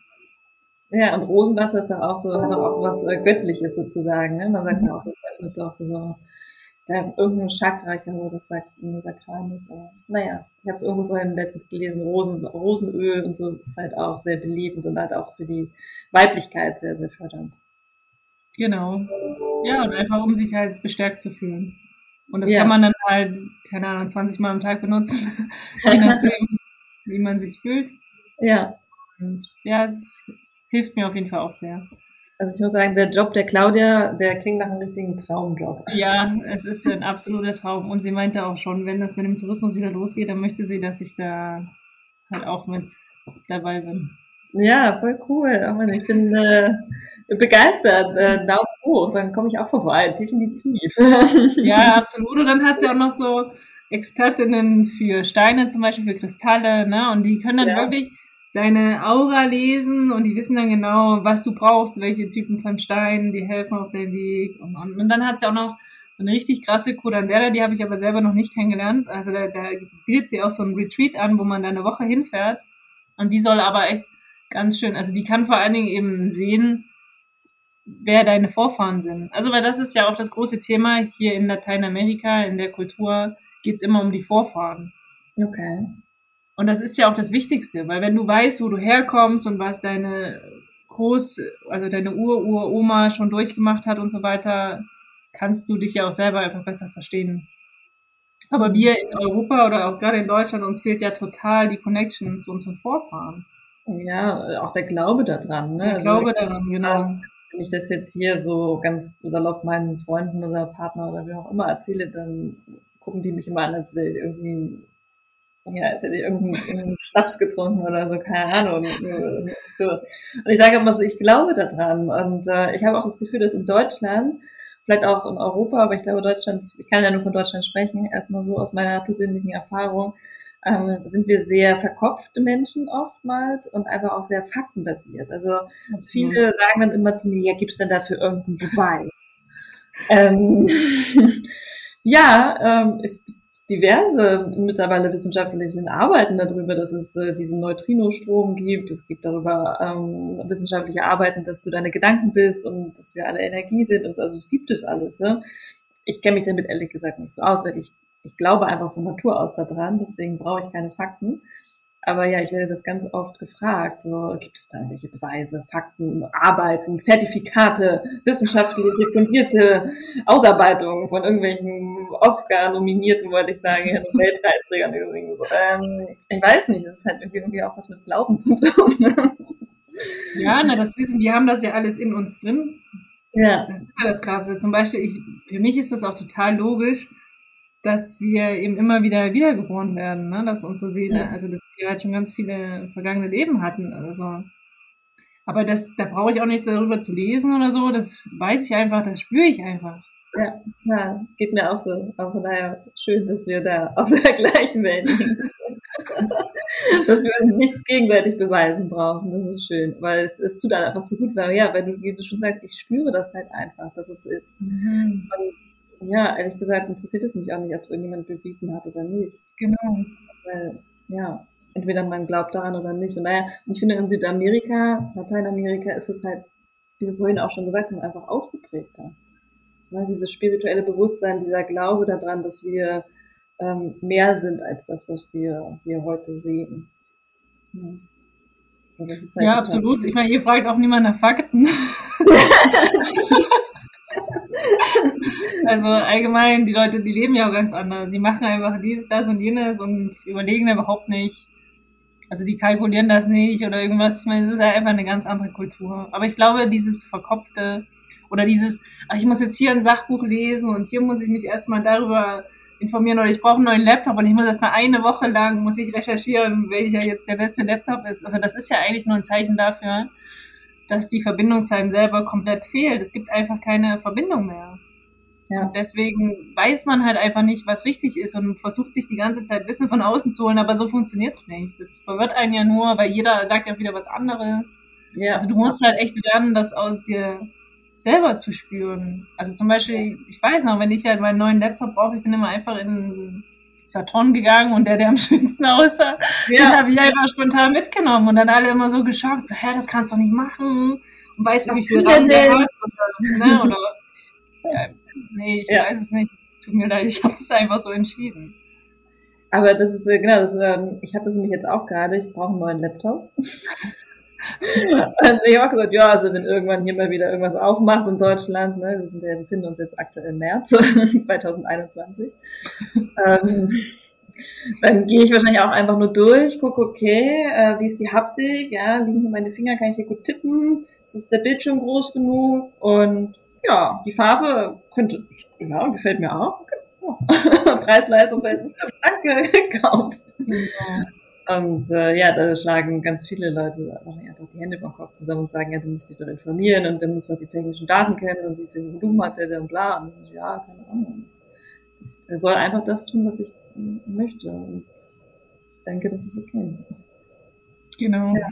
Ja, und Rosenwasser ist doch auch so, hat doch auch so was äh, Göttliches sozusagen, ne? Man sagt ja auch so, es öffnet doch so, so da irgendein Chakra, ich glaube, das sagt nee, Sakral nicht, aber naja, ich habe es irgendwo vorhin letztes gelesen, Rosen, Rosenöl und so ist halt auch sehr belebend und halt auch für die Weiblichkeit sehr, sehr fördernd. Genau. Ja, und einfach um sich halt bestärkt zu fühlen. Und das ja. kann man dann halt, keine Ahnung, 20 Mal am Tag benutzen, je nachdem, wie man sich fühlt. Ja. Und ja, es hilft mir auf jeden Fall auch sehr. Also ich muss sagen, der Job der Claudia, der klingt nach einem richtigen Traumjob. Ja, es ist ein absoluter Traum. Und sie meinte auch schon, wenn das mit dem Tourismus wieder losgeht, dann möchte sie, dass ich da halt auch mit dabei bin. Ja, voll cool. Oh ich bin äh, begeistert. Äh, Daumen hoch, dann komme ich auch vorbei, definitiv. ja, absolut. Und dann hat sie auch noch so Expertinnen für Steine, zum Beispiel für Kristalle, ne? Und die können dann ja. wirklich deine Aura lesen und die wissen dann genau, was du brauchst, welche Typen von Steinen, die helfen auf deinem Weg. Und, und, und dann hat sie auch noch so eine richtig krasse Kuranwera, die habe ich aber selber noch nicht kennengelernt. Also da, da bietet sie auch so ein Retreat an, wo man da eine Woche hinfährt. Und die soll aber echt ganz schön, also die kann vor allen Dingen eben sehen, wer deine Vorfahren sind. Also weil das ist ja auch das große Thema hier in Lateinamerika, in der Kultur geht's immer um die Vorfahren. Okay. Und das ist ja auch das Wichtigste, weil wenn du weißt, wo du herkommst und was deine Groß, also deine Ur-Ur-Oma schon durchgemacht hat und so weiter, kannst du dich ja auch selber einfach besser verstehen. Aber wir in Europa oder auch gerade in Deutschland, uns fehlt ja total die Connection zu unseren Vorfahren. Ja, auch der Glaube daran. Ne? Der also, Glaube daran, genau. Wenn ich das jetzt hier so ganz salopp meinen Freunden oder Partner oder wie auch immer erzähle, dann gucken die mich immer an, als wäre ich irgendwie ja, als hätte ich irgendeinen, Schnaps getrunken oder so, keine Ahnung. So. Und ich sage immer so, ich glaube daran. Und äh, ich habe auch das Gefühl, dass in Deutschland, vielleicht auch in Europa, aber ich glaube Deutschland, ich kann ja nur von Deutschland sprechen, erstmal so aus meiner persönlichen Erfahrung, ähm, sind wir sehr verkopfte Menschen oftmals und einfach auch sehr faktenbasiert. Also viele sagen dann immer zu mir, ja, gibt's denn dafür irgendeinen Beweis? ähm, ja, ähm, es diverse mittlerweile wissenschaftlichen Arbeiten darüber, dass es äh, diesen Neutrinostrom gibt. Es gibt darüber ähm, wissenschaftliche Arbeiten, dass du deine Gedanken bist und dass wir alle Energie sind. Also es gibt es alles. Ne? Ich kenne mich damit ehrlich gesagt nicht so aus, weil ich, ich glaube einfach von Natur aus daran. Deswegen brauche ich keine Fakten. Aber ja, ich werde das ganz oft gefragt. So, gibt es da irgendwelche Beweise, Fakten, Arbeiten, Zertifikate, wissenschaftlich fundierte Ausarbeitungen von irgendwelchen Oscar-Nominierten, wollte ich sagen, Nobelpreisträgern. So. Ähm, ich weiß nicht, es ist halt irgendwie auch was mit Glauben zu tun. ja, na, das wissen, wir haben das ja alles in uns drin. Ja. Das ist ja das Krasse. Zum Beispiel, ich, für mich ist das auch total logisch, dass wir eben immer wieder wiedergeboren werden, ne? dass unsere Seele, ja. also dass wir halt schon ganz viele vergangene Leben hatten. Also. Aber das, da brauche ich auch nichts darüber zu lesen oder so, das weiß ich einfach, das spüre ich einfach. Ja, klar, geht mir auch so. Aber von daher schön, dass wir da auf der gleichen Welt sind. dass wir uns nichts gegenseitig beweisen brauchen. Das ist schön, weil es, es tut dann einfach so gut, weil ja, wenn du, wie du schon sagst, ich spüre das halt einfach, dass es so ist. Mhm. Und ja, ehrlich gesagt interessiert es mich auch nicht, ob es irgendjemand bewiesen hat oder nicht. Genau. Weil, ja, entweder man glaubt daran oder nicht. Und naja, ich finde in Südamerika, Lateinamerika ist es halt, wie wir vorhin auch schon gesagt haben, einfach ausgeprägter. Ja, dieses spirituelle Bewusstsein, dieser Glaube daran, dass wir ähm, mehr sind als das, was wir, wir heute sehen. Ja, so, halt ja absolut. Ich meine, ihr fragt auch niemand nach Fakten. also allgemein, die Leute, die leben ja auch ganz anders. Sie machen einfach dies, das und jenes und überlegen überhaupt nicht. Also die kalkulieren das nicht oder irgendwas. Ich meine, es ist ja einfach eine ganz andere Kultur. Aber ich glaube, dieses Verkopfte oder dieses, ach, ich muss jetzt hier ein Sachbuch lesen und hier muss ich mich erstmal darüber informieren oder ich brauche einen neuen Laptop und ich muss erstmal eine Woche lang, muss ich recherchieren, welcher jetzt der beste Laptop ist. Also das ist ja eigentlich nur ein Zeichen dafür, dass die Verbindung zu einem selber komplett fehlt. Es gibt einfach keine Verbindung mehr. Ja. Und deswegen weiß man halt einfach nicht, was richtig ist und versucht sich die ganze Zeit Wissen von außen zu holen, aber so funktioniert's nicht. Das verwirrt einen ja nur, weil jeder sagt ja wieder was anderes. Ja. Also du musst halt echt lernen, das aus dir selber zu spüren. Also zum Beispiel, ich weiß noch, wenn ich halt meinen neuen Laptop brauche, ich bin immer einfach in Saturn gegangen und der, der am schönsten aussah, ja. den habe ich einfach spontan mitgenommen und dann alle immer so geschockt, so, hä, das kannst du doch nicht machen und weißt du, wie viel RAM der hat oder, ne, oder ja, nee, ich ja. weiß es nicht, tut mir leid, ich habe das einfach so entschieden. Aber das ist, äh, genau, das, ähm, ich habe das nämlich jetzt auch gerade, ich brauche einen neuen Laptop. und ich habe auch gesagt, ja, also wenn irgendwann hier mal wieder irgendwas aufmacht in Deutschland, ne, wir, sind ja, befinden uns jetzt aktuell im März 2021, ähm, dann gehe ich wahrscheinlich auch einfach nur durch, gucke, okay, äh, wie ist die Haptik, ja, liegen hier meine Finger, kann ich hier gut tippen, ist der Bildschirm groß genug und ja, die Farbe könnte, ja, gefällt mir auch. Ja. Preis-Leistung, danke, gekauft. Ja. Und äh, ja, da schlagen ganz viele Leute einfach die Hände über den Kopf zusammen und sagen, ja, du musst dich doch informieren und dann musst du auch die technischen Daten kennen und wie viel Volumen hat der denn, bla. Und ja, keine Ahnung. Er soll einfach das tun, was ich möchte. Und ich denke, das ist okay. Genau. Ja.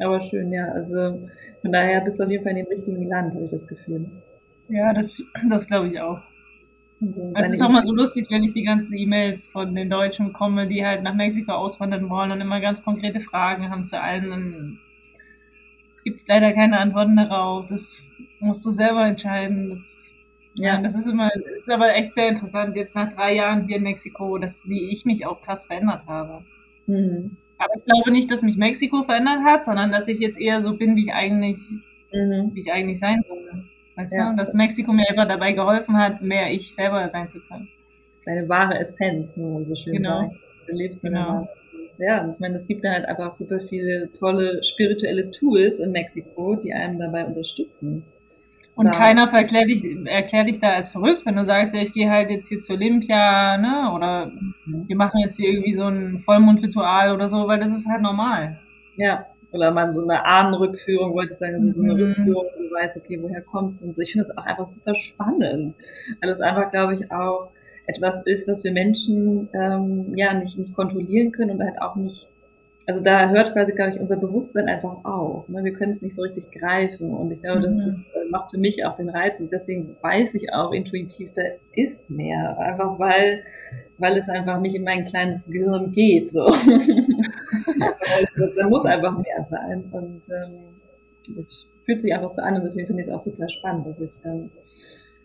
Aber schön, ja. Also von daher bist du auf jeden Fall in dem richtigen Land, habe ich das Gefühl. Ja, das, das glaube ich auch. Also, es ist auch mal so lustig, wenn ich die ganzen E-Mails von den Deutschen bekomme, die halt nach Mexiko auswandern wollen und immer ganz konkrete Fragen haben zu allen. Und es gibt leider keine Antworten darauf. Das musst du selber entscheiden. Das, ja, das ist immer, das ist aber echt sehr interessant, jetzt nach drei Jahren hier in Mexiko, dass, wie ich mich auch krass verändert habe. Mhm. Aber ich glaube nicht, dass mich Mexiko verändert hat, sondern dass ich jetzt eher so bin, wie ich eigentlich, mhm. wie ich eigentlich sein soll. Weißt ja. du? Dass Mexiko mir einfach dabei geholfen hat, mehr ich selber sein zu können. Deine wahre Essenz, man so schön genau. sagt. Du lebst genau. Ja, ich meine, es gibt da halt einfach super viele tolle spirituelle Tools in Mexiko, die einem dabei unterstützen. Und da. keiner erklärt dich, erklärt dich da als verrückt, wenn du sagst, ja, ich gehe halt jetzt hier zur Olympia, ne, oder mhm. wir machen jetzt hier irgendwie so ein Vollmondritual oder so, weil das ist halt normal. Ja, oder man so eine Ahnenrückführung, wollte ich sagen, also so eine mhm. Rückführung, wo du weißt, okay, woher kommst du und so. Ich finde das auch einfach super spannend, weil es einfach, glaube ich, auch etwas ist, was wir Menschen ähm, ja nicht, nicht kontrollieren können und halt auch nicht also da hört quasi, glaube ich, unser Bewusstsein einfach auf. Ne? Wir können es nicht so richtig greifen. Und ich glaube, das mhm. ist, äh, macht für mich auch den Reiz. Und deswegen weiß ich auch intuitiv, da ist mehr. Einfach weil, weil es einfach nicht in mein kleines Gehirn geht. So. also, da muss einfach mehr sein. Und ähm, das fühlt sich einfach so an. Und deswegen finde ich es auch total spannend, dass ich ähm,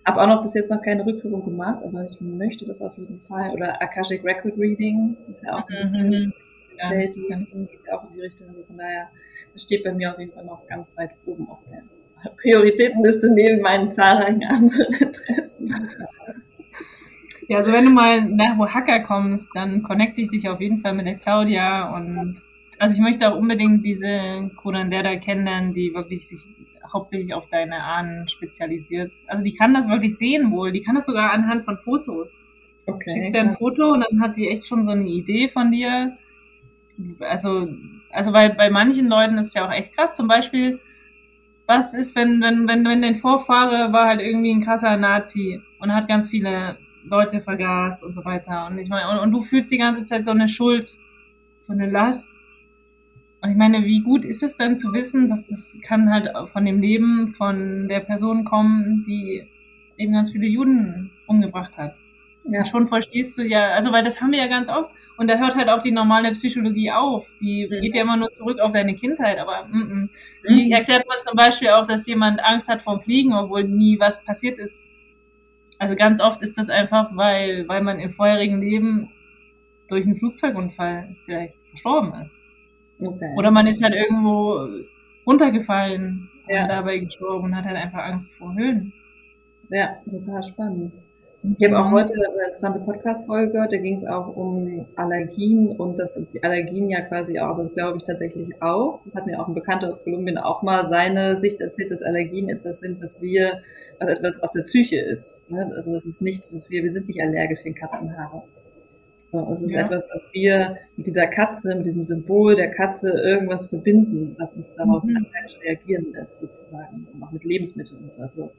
habe auch noch bis jetzt noch keine Rückführung gemacht, aber ich möchte das auf jeden Fall. Oder Akashic Record Reading ist ja auch so ein bisschen ja, Feld, die geht auch in die Richtung. Also von daher, das steht bei mir auf jeden Fall noch ganz weit oben auf der Prioritätenliste neben meinen zahlreichen anderen Interessen. Ja, also wenn du mal nach Oaxaca kommst, dann connecte ich dich auf jeden Fall mit der Claudia und also ich möchte auch unbedingt diese Curandera kennenlernen, die wirklich sich hauptsächlich auf deine Ahnen spezialisiert. Also die kann das wirklich sehen wohl, die kann das sogar anhand von Fotos. Okay. Schickst dir ein Foto und dann hat die echt schon so eine Idee von dir, also, also weil bei manchen Leuten ist es ja auch echt krass. Zum Beispiel, was ist, wenn, wenn, wenn, wenn dein Vorfahre war halt irgendwie ein krasser Nazi und hat ganz viele Leute vergast und so weiter. Und ich meine, und, und du fühlst die ganze Zeit so eine Schuld, so eine Last. Und ich meine, wie gut ist es dann zu wissen, dass das kann halt von dem Leben von der Person kommen, die eben ganz viele Juden umgebracht hat. Ja. Schon verstehst du ja, also weil das haben wir ja ganz oft. Und da hört halt auch die normale Psychologie auf. Die mhm. geht ja immer nur zurück auf deine Kindheit. Aber mm, mm. wie mhm. erklärt man zum Beispiel auch, dass jemand Angst hat vom Fliegen, obwohl nie was passiert ist? Also ganz oft ist das einfach, weil, weil man im vorherigen Leben durch einen Flugzeugunfall vielleicht verstorben ist. Okay. Oder man ist halt irgendwo runtergefallen ja. und dabei gestorben und hat halt einfach Angst vor Höhen. Ja, total spannend. Ich habe auch mhm. heute eine interessante Podcast-Folge gehört, da ging es auch um Allergien und dass die Allergien ja quasi auch, also das glaube ich tatsächlich auch, das hat mir auch ein Bekannter aus Kolumbien auch mal seine Sicht erzählt, dass Allergien etwas sind, was wir, was etwas aus der Psyche ist. Ne? Also das ist nichts, was wir, wir sind nicht allergisch gegen Katzenhaare. So, es ist ja. etwas, was wir mit dieser Katze, mit diesem Symbol der Katze irgendwas verbinden, was uns darauf mhm. allergisch reagieren lässt, sozusagen. Und auch mit Lebensmitteln und so. Also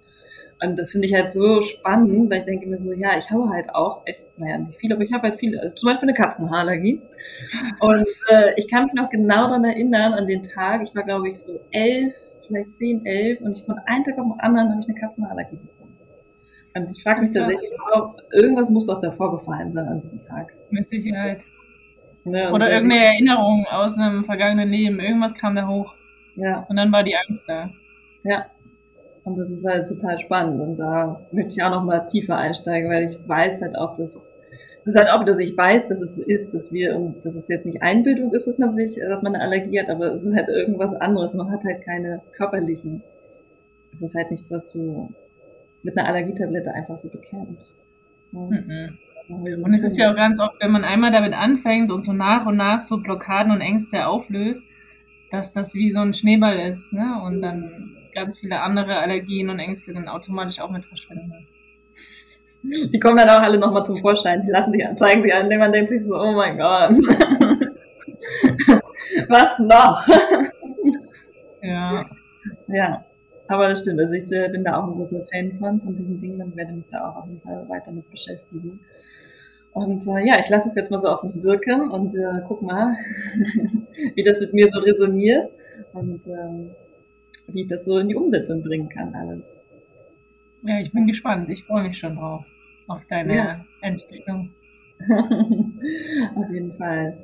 und das finde ich halt so spannend, weil ich denke mir so, ja, ich habe halt auch echt, naja, nicht viel, aber ich habe halt viel, also zum Beispiel eine Katzenhaarallergie. Und äh, ich kann mich noch genau daran erinnern, an den Tag, ich war glaube ich so elf, vielleicht zehn, elf, und ich von einem Tag auf den anderen habe ich eine Katzenhaarallergie bekommen. Und ich frage mich tatsächlich auch, irgendwas muss doch davor gefallen sein an diesem Tag. Mit Sicherheit. Ja, Oder irgendeine Erinnerung aus einem vergangenen Leben. Irgendwas kam da hoch. Ja. Und dann war die Angst da. Ja, und das ist halt total spannend. Und da möchte ich auch noch mal tiefer einsteigen, weil ich weiß halt auch, dass das ist halt auch wieder so, ich weiß, dass es ist, dass wir, und dass es jetzt nicht Einbildung ist, dass man sich, dass man eine Allergie hat, aber es ist halt irgendwas anderes. Man hat halt keine körperlichen. Es ist halt nichts, was du mit einer Allergietablette einfach so bekämpfst. Mhm. Und es ist ja auch ganz oft, wenn man einmal damit anfängt und so nach und nach so Blockaden und Ängste auflöst, dass das wie so ein Schneeball ist, ne? Und dann ganz viele andere Allergien und Ängste dann automatisch auch mit verschwinden. Die kommen dann auch alle nochmal zum Vorschein. Die lassen sich, zeigen sich an, indem man denkt sich so, oh mein Gott. Was noch? Ja. Ja. Aber das stimmt. Also ich äh, bin da auch ein großer Fan von, von diesen Dingen und werde mich da auch auf jeden Fall weiter mit beschäftigen. Und äh, ja, ich lasse es jetzt mal so auf mich wirken und äh, guck mal, wie das mit mir so resoniert und äh, wie ich das so in die Umsetzung bringen kann alles. Ja, ich bin gespannt. Ich freue mich schon drauf, auf deine ja. Entwicklung. auf jeden Fall.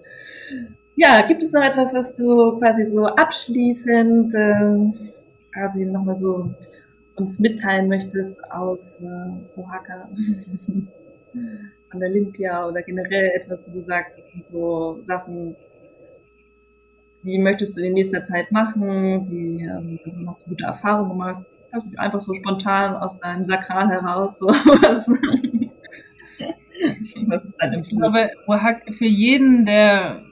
Ja, gibt es noch etwas, was du quasi so abschließend äh, quasi nochmal so uns mitteilen möchtest aus äh, Oaxaca? an der Olympia oder generell etwas, wo du sagst, das sind so Sachen, die möchtest du in nächster Zeit machen, die, ähm, das hast du gute Erfahrungen gemacht, einfach so spontan aus deinem Sakral heraus, so was, was ist dein Ich glaube, für jeden, der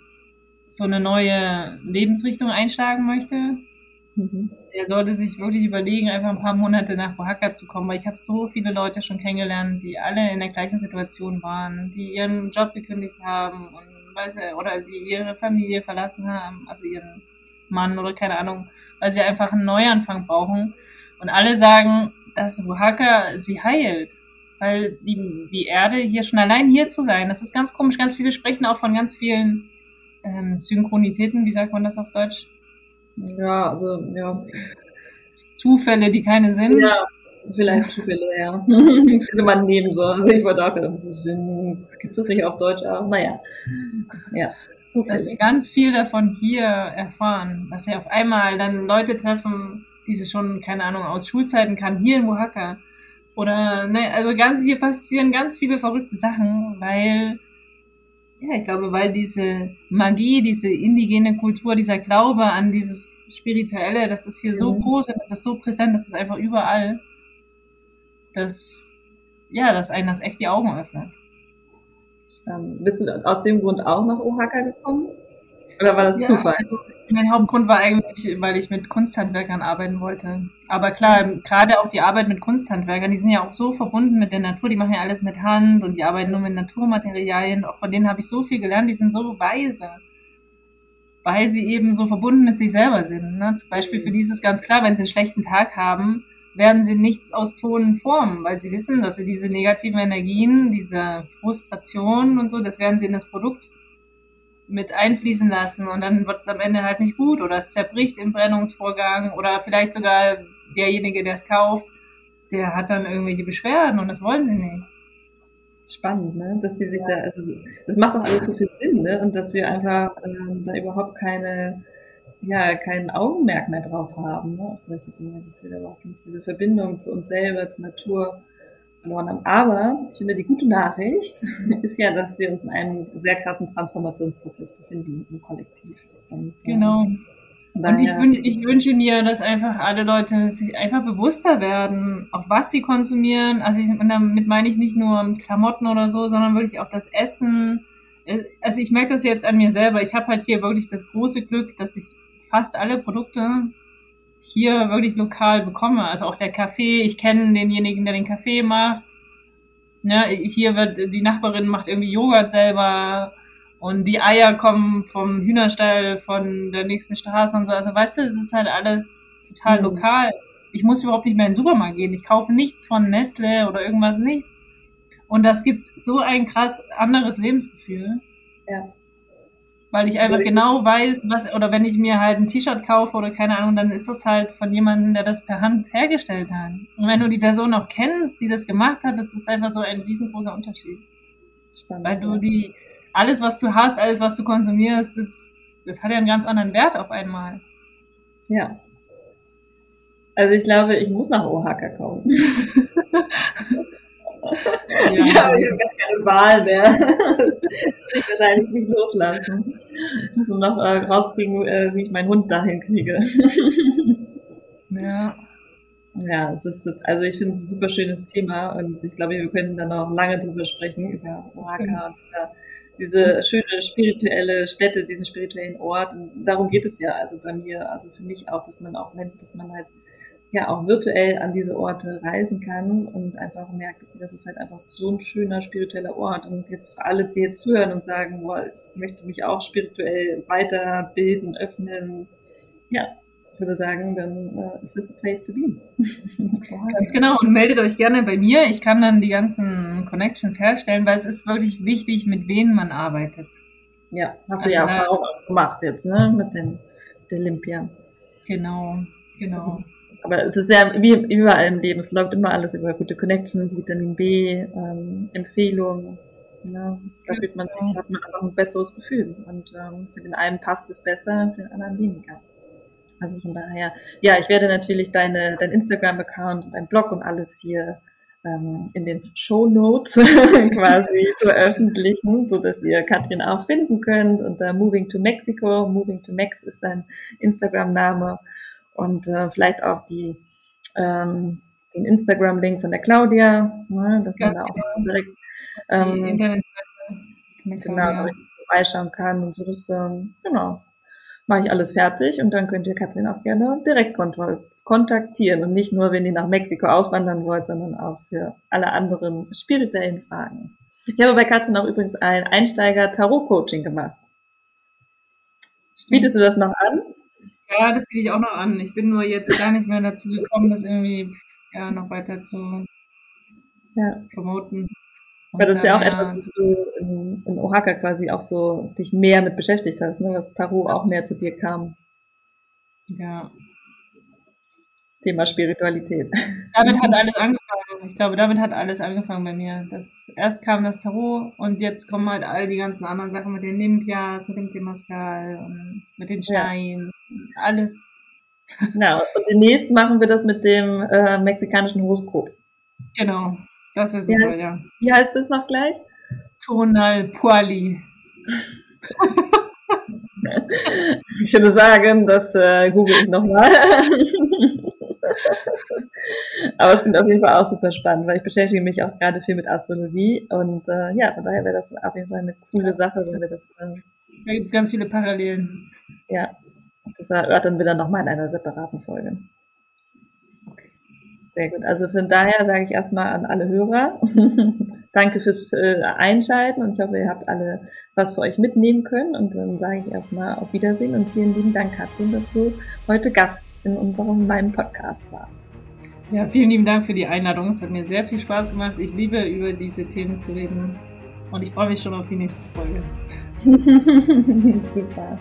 so eine neue Lebensrichtung einschlagen möchte, Mhm. Der sollte sich wirklich überlegen, einfach ein paar Monate nach Oaxaca zu kommen, weil ich habe so viele Leute schon kennengelernt, die alle in der gleichen Situation waren, die ihren Job gekündigt haben und weiß, oder die ihre Familie verlassen haben, also ihren Mann oder keine Ahnung, weil sie einfach einen Neuanfang brauchen. Und alle sagen, dass Oaxaca sie heilt. Weil die, die Erde hier schon allein hier zu sein, das ist ganz komisch. Ganz viele sprechen auch von ganz vielen ähm, Synchronitäten, wie sagt man das auf Deutsch? Ja, also, ja. Zufälle, die keine sind. Ja, vielleicht Zufälle, ja. Könnte man nehmen so. Also ich wollte auch gedacht, gibt es nicht auf Deutsch, aber naja. Ja. Zufälle. Dass sie ganz viel davon hier erfahren, dass sie auf einmal dann Leute treffen, die sie schon, keine Ahnung, aus Schulzeiten kann, hier in Oaxaca. Oder, ne, also ganz, hier passieren ganz viele verrückte Sachen, weil ja, ich glaube, weil diese Magie, diese indigene Kultur, dieser Glaube an dieses Spirituelle, das ist hier mhm. so groß und das ist so präsent, das ist einfach überall, dass, ja, dass einen das echt die Augen öffnet. Ähm, bist du aus dem Grund auch nach Oaxaca gekommen? Oder war das ja, Zufall? Also, mein Hauptgrund war eigentlich, weil ich mit Kunsthandwerkern arbeiten wollte. Aber klar, gerade auch die Arbeit mit Kunsthandwerkern, die sind ja auch so verbunden mit der Natur, die machen ja alles mit Hand und die arbeiten nur mit Naturmaterialien. Auch von denen habe ich so viel gelernt, die sind so weise. Weil sie eben so verbunden mit sich selber sind. Ne? Zum Beispiel für dieses ganz klar, wenn sie einen schlechten Tag haben, werden sie nichts aus Tonen formen, weil sie wissen, dass sie diese negativen Energien, diese Frustration und so, das werden sie in das Produkt mit einfließen lassen und dann wird es am Ende halt nicht gut oder es zerbricht im Brennungsvorgang oder vielleicht sogar derjenige, der es kauft, der hat dann irgendwelche Beschwerden und das wollen sie nicht. Das ist spannend, ne? Dass die sich ja. da, also das macht doch alles so viel Sinn, ne? Und dass wir einfach ähm, da überhaupt keine, ja, kein Augenmerk mehr drauf haben, ne? Auf solche Dinge, dass wir da überhaupt nicht diese Verbindung zu uns selber, zur Natur verloren haben. Aber ich finde, die gute Nachricht ist ja, dass wir uns in einem sehr krassen Transformationsprozess befinden im Kollektiv. Und, äh, genau. Und ich, wün ich wünsche mir, dass einfach alle Leute sich einfach bewusster werden, auch was sie konsumieren. Also ich, und damit meine ich nicht nur Klamotten oder so, sondern wirklich auch das Essen. Äh, also ich merke das jetzt an mir selber. Ich habe halt hier wirklich das große Glück, dass ich fast alle Produkte hier wirklich lokal bekomme. Also auch der Kaffee, ich kenne denjenigen, der den Kaffee macht. Ne, hier wird die Nachbarin macht irgendwie Joghurt selber und die Eier kommen vom Hühnerstall von der nächsten Straße und so. Also weißt du, es ist halt alles total mhm. lokal. Ich muss überhaupt nicht mehr in den Supermarkt gehen. Ich kaufe nichts von Nestle oder irgendwas, nichts. Und das gibt so ein krass anderes Lebensgefühl. Ja weil ich einfach genau weiß, was, oder wenn ich mir halt ein T-Shirt kaufe oder keine Ahnung, dann ist das halt von jemandem, der das per Hand hergestellt hat. Und wenn du die Person auch kennst, die das gemacht hat, das ist einfach so ein riesengroßer Unterschied. Spannend, weil du die, alles, was du hast, alles, was du konsumierst, das, das hat ja einen ganz anderen Wert auf einmal. Ja. Also ich glaube, ich muss nach Oaxaca kommen. Ja, ja ich habe keine Wahl mehr. Das, will ich wahrscheinlich nicht loslassen. Ich muss nur noch äh, rauskriegen, äh, wie ich meinen Hund dahin kriege. Ja. Ja, es ist, also ich finde es ein super schönes Thema und ich glaube, wir können dann auch lange drüber sprechen, über Oaxaca und über diese schöne spirituelle Stätte, diesen spirituellen Ort. Und darum geht es ja, also bei mir, also für mich auch, dass man auch nennt, dass man halt ja auch virtuell an diese Orte reisen kann und einfach merkt, okay, das ist halt einfach so ein schöner spiritueller Ort. Und jetzt für alle, die jetzt zuhören und sagen, boah, ich möchte mich auch spirituell weiterbilden, öffnen, ja, ich würde sagen, dann uh, ist this a place to be. Ganz genau. Und meldet euch gerne bei mir. Ich kann dann die ganzen Connections herstellen, weil es ist wirklich wichtig, mit wem man arbeitet. Ja, hast du ja auch gemacht jetzt, ne? Mit den der Olympia. Genau, genau. Aber es ist ja wie überall im Leben, es läuft immer alles über gute Connections, Vitamin B, ähm, Empfehlungen. Ja, da fühlt man sich, hat man einfach ein besseres Gefühl. Und ähm, für den einen passt es besser, für den anderen weniger. Also von daher, ja, ich werde natürlich deine, dein Instagram-Account und dein Blog und alles hier ähm, in den Show Notes quasi veröffentlichen, so dass ihr Katrin auch finden könnt unter Moving to Mexico. Moving to Mex ist sein Instagram-Name und äh, vielleicht auch die ähm, den Instagram-Link von der Claudia, ne, dass man da auch genau. direkt ähm, genau, direkt vorbeischauen kann und so das ähm, genau mache ich alles fertig und dann könnt ihr Katrin auch gerne direkt kontaktieren und nicht nur, wenn ihr nach Mexiko auswandern wollt, sondern auch für alle anderen spirituellen Fragen. Ich habe bei Katrin auch übrigens ein Einsteiger-Tarot-Coaching gemacht. Bietest du das noch an? Ja, das biete ich auch noch an. Ich bin nur jetzt gar nicht mehr dazu gekommen, das irgendwie ja, noch weiter zu ja. promoten. Weil das ist ja auch etwas, was du in, in Oaxaca quasi auch so dich mehr mit beschäftigt hast, ne? was Tarot auch mehr zu dir kam. Ja. Thema Spiritualität. Damit hat alles angefangen. Ich glaube, damit hat alles angefangen bei mir. Das, erst kam das Tarot und jetzt kommen halt all die ganzen anderen Sachen mit den Limpias, mit dem Temascal und mit den Steinen. Ja. Alles. Ja, und demnächst machen wir das mit dem äh, mexikanischen Horoskop. Genau. Das wäre super, ja, ja. Wie heißt das noch gleich? Tonal Puali. ich würde sagen, das äh, google ich nochmal. Aber es klingt auf jeden Fall auch super spannend, weil ich beschäftige mich auch gerade viel mit Astrologie und äh, ja, von daher wäre das auf jeden Fall eine coole Sache, wenn wir das. Äh, da gibt es ganz viele Parallelen. Ja, das erörtern wir dann nochmal in einer separaten Folge. Sehr gut. Also von daher sage ich erstmal an alle Hörer, danke fürs äh, Einschalten und ich hoffe, ihr habt alle was für euch mitnehmen können. Und dann sage ich erstmal auf Wiedersehen und vielen lieben Dank, Katrin, dass du heute Gast in unserem meinem Podcast warst. Ja, vielen lieben Dank für die Einladung. Es hat mir sehr viel Spaß gemacht. Ich liebe, über diese Themen zu reden. Und ich freue mich schon auf die nächste Folge. Super.